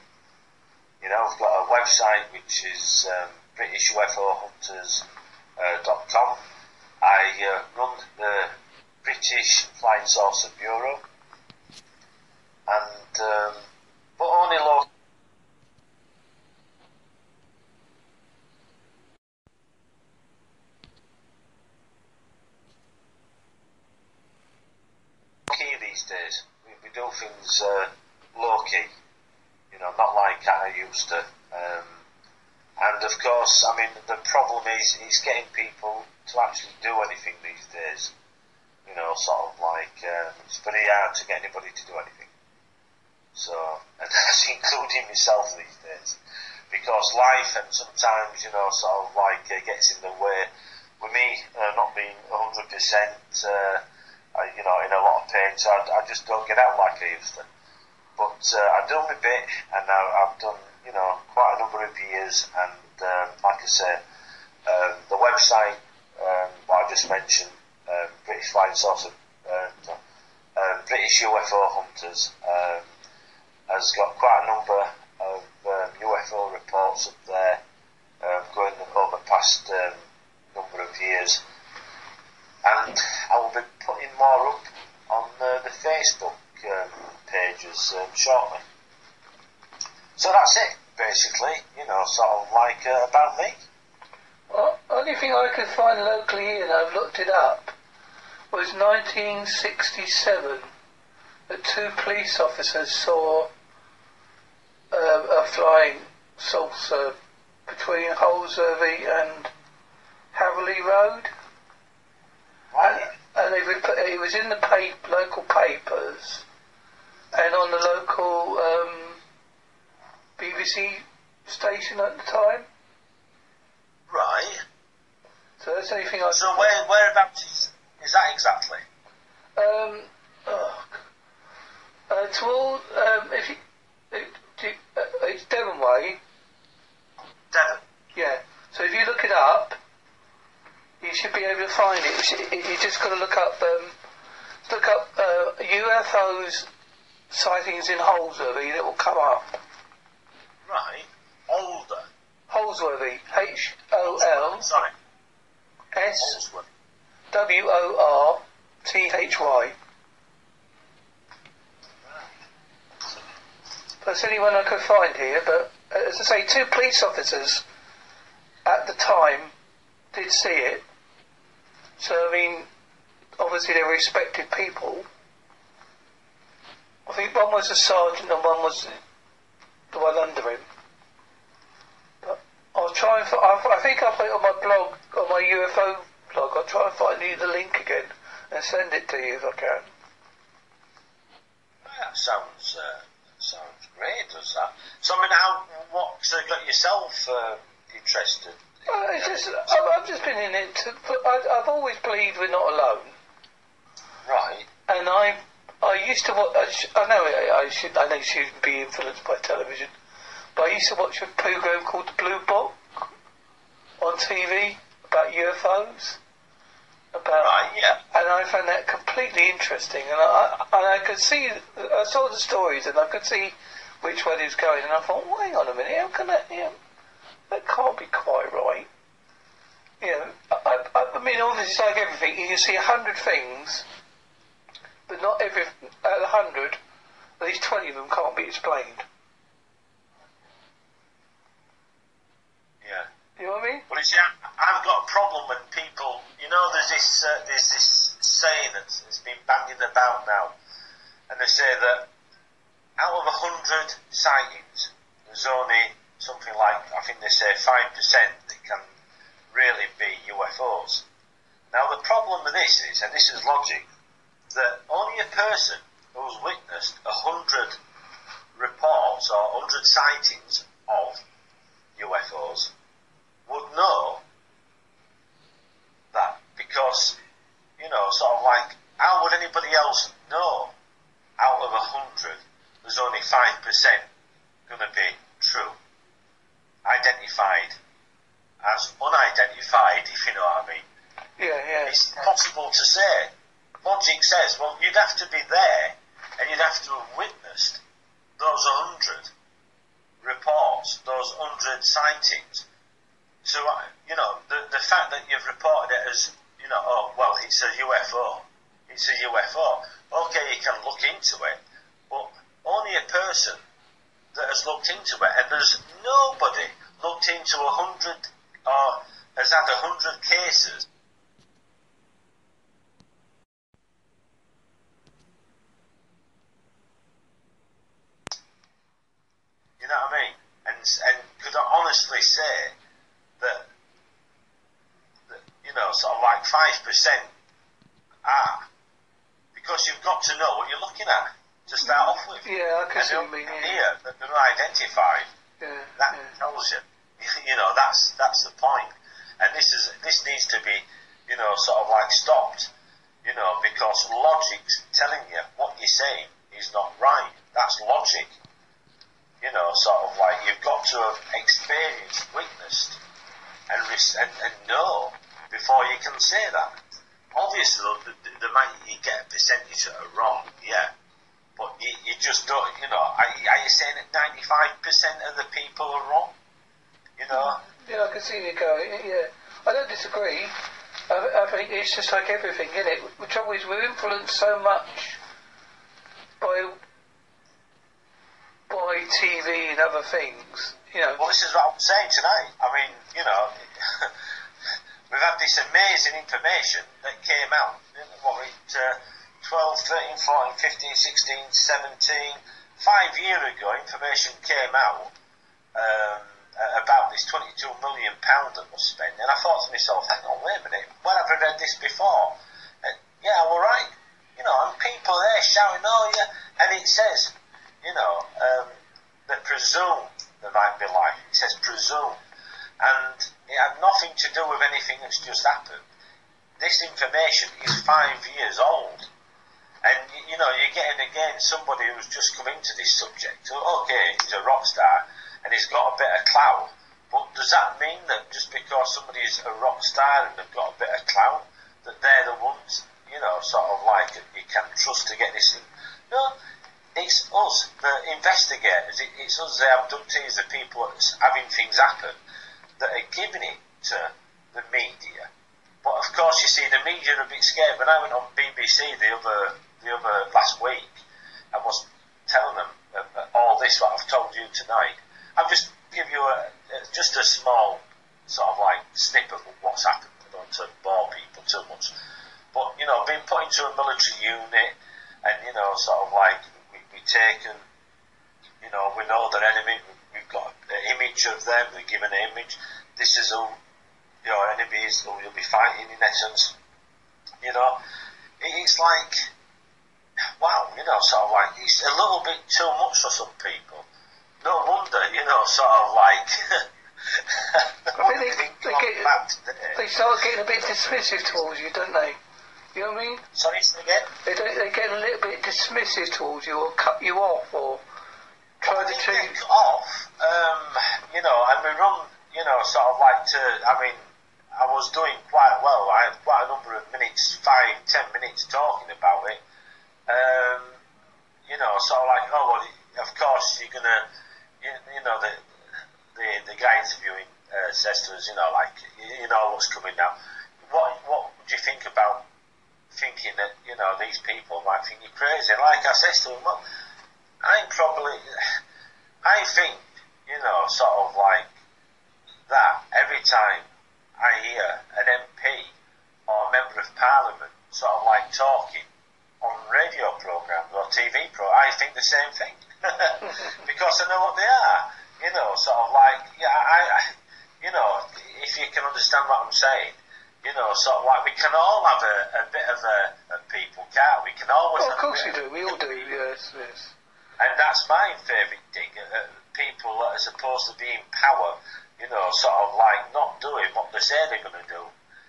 you know, I've got a website which is um, BritishUFOHunters.com. I uh, run the British Flying Saucer Bureau and um, but only local key these days. We, we do things uh, low key, you know, not like I used to. Um, and of course, I mean, the problem is it's getting people to actually do anything these days. You know, sort of like um, it's very hard to get anybody to do anything. So, and that's including myself these days, because life and sometimes you know sort of like uh, gets in the way. With me uh, not being 100%. Uh, You know, in a lot of pain, so I, I just don't get out like I used to. But uh, I've done my bit, and now I've done, you know, quite a number of years, and um, like I said, um, the website um, I just mentioned, um, British Flying Saucer, uh, British UFO Hunters, um, has got quite a number of um, UFO reports up there, um, going over the past um, number of years and I will be putting more up on uh, the Facebook um, pages um, shortly. So that's it, basically. You know, sort of like uh, about me. Well, only thing I could find locally here, and I've looked it up, was 1967. That two police officers saw uh, a flying saucer between Holsworthy and Haverley Road. And, and they put, it was in the paper, local papers and on the local um, BBC station at the time. Right. So that's the only thing I. So where whereabouts is, is that exactly? Um. Oh, uh, toward um, if you, it, uh, it's Devon Way. Devon. Yeah. So if you look it up, you should be able to find it. You just got to look up um, look up uh, UFOs sightings in Holsworthy. It will come up. Right. Older. Holsworthy. H O L. S. W O R T H Y. That's the only one I could find here, but uh, as I say, two police officers at the time did see it. So, I mean, obviously they're respected people. I think one was a sergeant and one was the one under him. But I'll try and I I think I'll put it on my blog, on my UFO blog. I'll try and find you the link again and send it to you if I can. That sounds uh, sounds great, does that? So I mean, how what so got yourself uh, interested? It's just, I've, I've just been in it. To, I, I've always believed we're not alone, Right. and I, I used to watch. I, I know I, I should. I know you shouldn't be influenced by television, but I used to watch a program called The Blue Book on TV about UFOs. About Right. Yeah. and I found that completely interesting. And I, I, and I could see, I saw the stories, and I could see which way he was going. And I thought, well, hang on a minute, how can that? You know, that can't be quite right. You know, I, I, I mean, obviously, it's like everything. You can see a hundred things, but not every out of a hundred, at least twenty of them can't be explained. Yeah. You know what I mean? Well, you see, I, I've got a problem when people, you know, there's this uh, there's this saying that's, that's been bandied about now, and they say that out of a hundred sightings, there's only something like I think they say five percent that can really be UFOs. Now the problem with this is, and this is logic, that only a person who's witnessed a hundred reports or hundred sightings of UFOs would know that because, you know, sort of like, how would anybody else know out of a hundred there's only 5% going to be true? Identified as unidentified, if you know what I mean. Yeah, yeah. It's impossible to say. Logic says, well, you'd have to be there and you'd have to have witnessed those 100 reports, those 100 sightings. So, uh, you know, the, the fact that you've reported it as, you know, oh, well, it's a UFO. It's a UFO. Okay, you can look into it, but only a person that has looked into it, and there's nobody looked into a hundred or has had a hundred cases. You know what I mean? And and could I honestly say that, that you know, sort of like five percent are because you've got to know what you're looking at to start off with. Yeah, I can see what you they'll mean. Yeah, they're identified. yeah, That yeah. tells you, you know, that's that's the point. And this is this needs to be, you know, sort of like stopped, you know, because logic's telling you what you're saying is not right. That's logic. You know, sort of like you've got to have experienced, witnessed, and and, and know before you can say that. Obviously, the, the, the might you get a percentage that are wrong, yeah. But you, you just don't, you know, are, you- are you saying that 95% of the people are wrong? You know? Yeah, I can see you going. Yeah, I don't disagree. I, I think it's just like everything, isn't it? The trouble is we're influenced so much by by TV and other things. You know, Well, this is what I'm saying tonight. I mean, you know, we've had this amazing information that came out, what, it, uh, 12, 13, 14, 15, 16, 17, five years ago, information came out um, uh, about this 22 million pound that was spent, and I thought to myself, hang on, wait a minute, where have I read this before? And, yeah, all right, you know, and people there shouting, oh yeah, and it says, you know, um, they presume there might be life. It says presume, and it had nothing to do with anything that's just happened. This information is five years old. And you know, you're getting again somebody who's just come into this subject. Okay, he's a rock star and he's got a bit of clout, But does that mean that just because somebody's a rock star and they've got a bit of clout, that they're the ones, you know, sort of like you can trust to get this? No, it's us, the investigators, it, it's us, the abductees, the people having things happen, that are giving it to the media. But of course, you see, the media are a bit scared. When I went on BBC the other the other last week and was telling them all this, what I've told you tonight, I'll just give you a, just a small sort of like snippet of what's happened. I don't to bore people too much. But, you know, being put into a military unit and, you know, sort of like we, we taken, you know, we know their enemy, we've got an image of them, we give an image. This is who your enemy is, who you'll be fighting in essence. You know, it's like, wow, you know, sort of like, it's a little bit too much for some people. No wonder, you know, sort of like. I think they, they, get, they start getting a bit dismissive towards you, don't they? You know what I mean? Sorry, say again? They, don't, they get a little bit dismissive towards you or cut you off or try well, to get off, um, you know, and we run, you know, sort of like to, I mean, I was doing quite well. I had quite a number of minutes, five, ten minutes talking about it. Um, you know, sort of like, oh, well, of course you're gonna, you, you know, the, the the guy interviewing uh, says to us, you know, like, you, you know what's coming now. What what would you think about thinking that you know these people might think you're crazy? Like I said to him, well, I'm probably, I think, you know, sort of like that every time I hear an MP or a member of Parliament sort of like talking on radio programs or TV pro, I think the same thing because I know what they are. You know, sort of like yeah, I, I, you know, if you can understand what I'm saying, you know, sort of like we can all have a, a bit of a, a people, can't we? Can always. Well, of have a course you do. We all do. Yes, yes. and that's my favourite thing. Uh, people that are supposed to be in power, you know, sort of like not doing what they say they're going to do.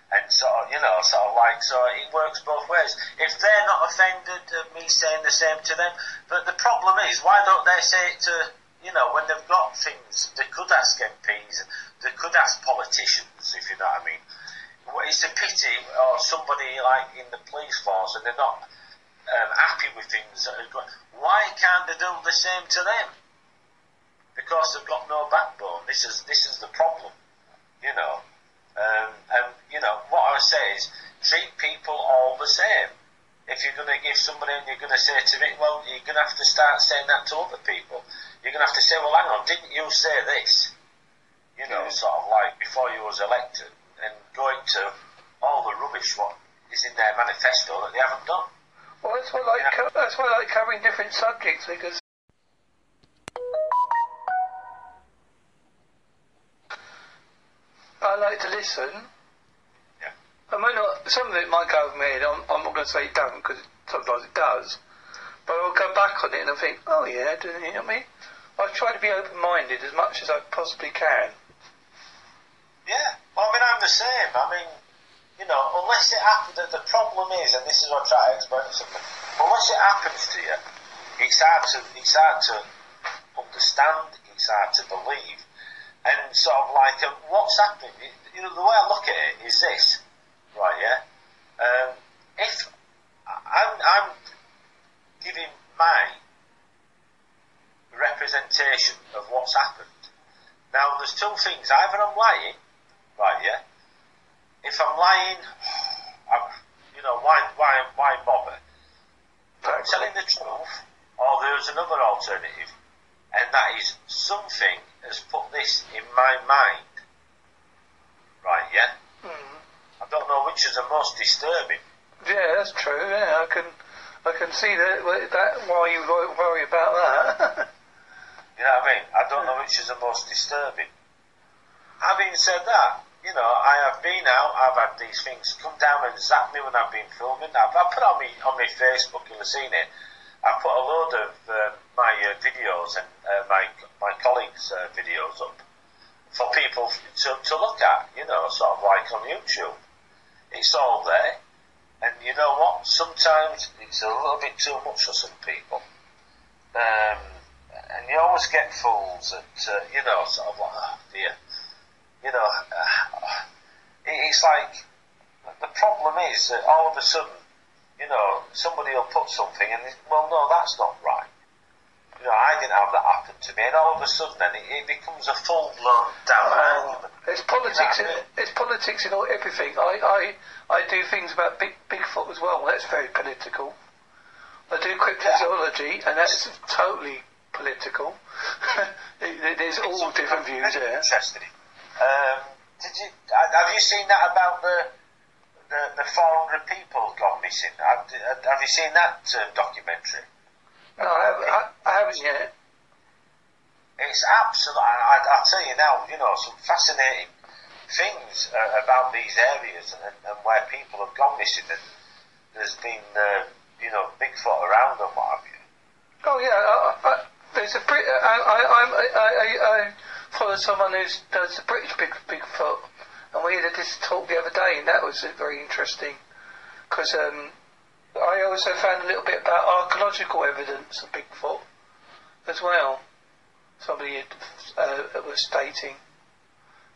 And sort of, you know, sort of like, so it works both ways. If they're not offended at me saying the same to them, but the problem is, why don't they say it to, you know, when they've got things, they could ask MPs, they could ask politicians, if you know what I mean. It's a pity, or somebody like in the police force, and they're not um, happy with things. Why can't they do the same to them? Because they've got no backbone. This is this is the problem, you know. Um, and you know what I would say is treat people all the same. If you're going to give somebody and you're going to say to me, well, you're going to have to start saying that to other people. You're going to have to say, well, hang on, didn't you say this? You know, sort of like before you was elected, and going to all the rubbish what is in their manifesto that they haven't done. Well, that's why I like Yeah. co- that's why I like covering different subjects because listen. Yeah. I might not. Some of it might go over my head. I'm, I'm not going to say it doesn't because sometimes it does. But I'll go back on it and I think, oh yeah, do you know what I mean? I try to be open-minded as much as I possibly can. Yeah, well, I mean, I'm the same. I mean, you know, unless it happens, the, the problem is, and this is what I try to explain to something, unless it happens to you, it's hard to, it's hard to understand, it's hard to believe. And sort of like, um, what's happening, you know, the way I look at it is this, right, yeah? Um, if I'm, I'm giving my representation of what's happened, now there's two things, either I'm lying, right, yeah? If I'm lying, I'm, you know, why, why, why bother? I'm telling the truth, or there's another alternative, and that is something has put this in my mind. Right, yeah? Mm. I don't know which is the most disturbing. Yeah, that's true. Yeah, I can, I can see that. That why you wo- worry about that. You know what I mean? I don't know which is the most disturbing. Having said that, you know, I have been out, I've had these things come down and zap me when I've been filming. I've, I put on me on my Facebook, you'll have seen it. I put a load of uh, my uh, videos and uh, my my colleagues' uh, videos up for people to, to look at, you know, sort of like on YouTube. It's all there. And you know what? Sometimes it's a little bit too much for some people. Um, and you always get fools that, uh, you know, sort of like, oh dear. you know, uh, it's like the problem is that all of a sudden, you know, somebody will put something and well, no, that's not right. You know, I didn't have that happen to me, and all of a sudden, then it, it becomes a full blown damn oh, It's politics. in, it's politics in all everything. I, I I do things about big Bigfoot as well. That's very political. I do cryptozoology, yeah. and that's totally political. There's all different views there. Interesting. Um, did you have you seen that about the the, the 400 people gone missing? Have, have you seen that uh, documentary? No, I haven't, I, I haven't yet. It's absolutely. I, I tell you now, you know, some fascinating things uh, about these areas and, and, where people have gone missing. And there's been, uh, you know, Bigfoot around and what have you. Oh yeah, I, there's a Brit. I, I, I, I, I follow someone who does the British Big Bigfoot, and we had this talk the other day, and that was very interesting because um, I also found a little bit about archaeological evidence of Bigfoot as well. Somebody had, uh, was stating.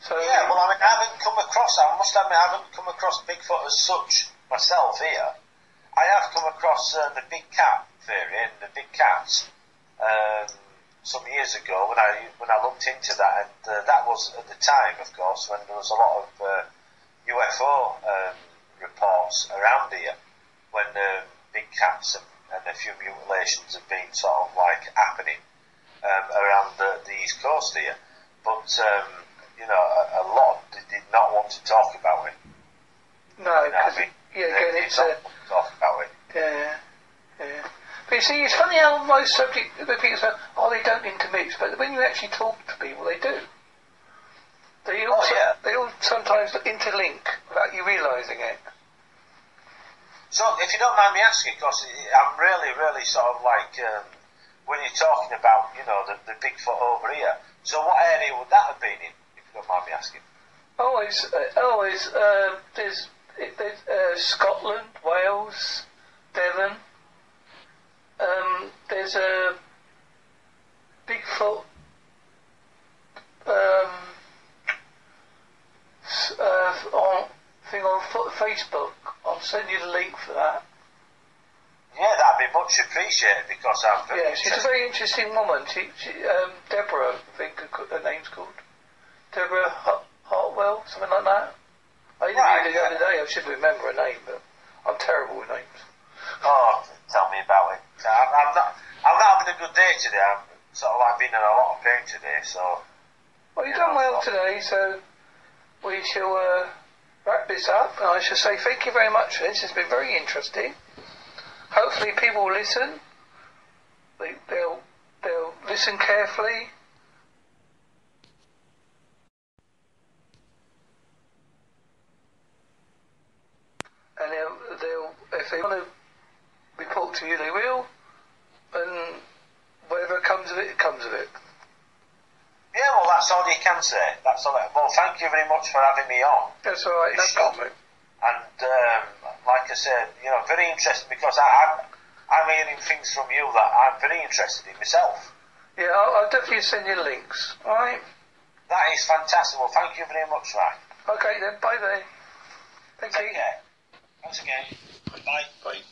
So yeah, well, I mean, I haven't come across. I must admit, I haven't come across Bigfoot as such myself here. I have come across uh, the big cat theory and the big cats um, some years ago when I when I looked into that, and uh, that was at the time, of course, when there was a lot of uh, UFO um, reports around here, when um, big cats and, and, a few mutilations have been sort of like happening um, around the, the, east coast here, but um, you know a, a, lot did not want to talk about it. No, because you know, yeah, again, it's a talk about it. Yeah, yeah. But you see, it's funny how most subject the people say, "Oh, they don't intermix," but when you actually talk to people, they do. They oh, also, oh, yeah. they all sometimes interlink without you realising it. So, if you don't mind me asking, because I'm really, really sort of like um, when you're talking about, you know, the, the Bigfoot over here. So, what area would that have been in, if you don't mind me asking? Always, uh, always. Uh, there's, there's uh, Scotland, Wales, Devon um, there's a Bigfoot um, uh, on, thing on Facebook. I'll send you the link for that. Yeah, that'd be much appreciated because I'm very Yeah, she's a very interesting woman. She, she um, Deborah, I think her name's called. Deborah Hartwell, something like that. I interviewed right, her the other day. I should remember her name, but I'm terrible with names. Oh, tell me about it. I'm, I'm not. I'm not having a good day today. I'm sort of like been in a lot of pain today. So. Well, you've done well today, so we shall uh, wrap this up. And I shall say thank you very much for this. It's been very interesting. Hopefully, people will listen. They, they'll they'll listen carefully. And they'll, they'll if they want to report to you, they will, and whatever comes of it, it comes of it. Yeah, well, that's all you can say. That's all. Well, thank you very much for having me on. That's all right. No problem. And um, like I said, you know, very interesting because I, am I'm, I'm hearing things from you that I'm very interested in myself. Yeah, I'll, I'll definitely send you links. All right. That is fantastic. Well, thank you very much, Ryan. Okay then. Bye then. Thank Take you. Care. Thanks again. Bye. Bye.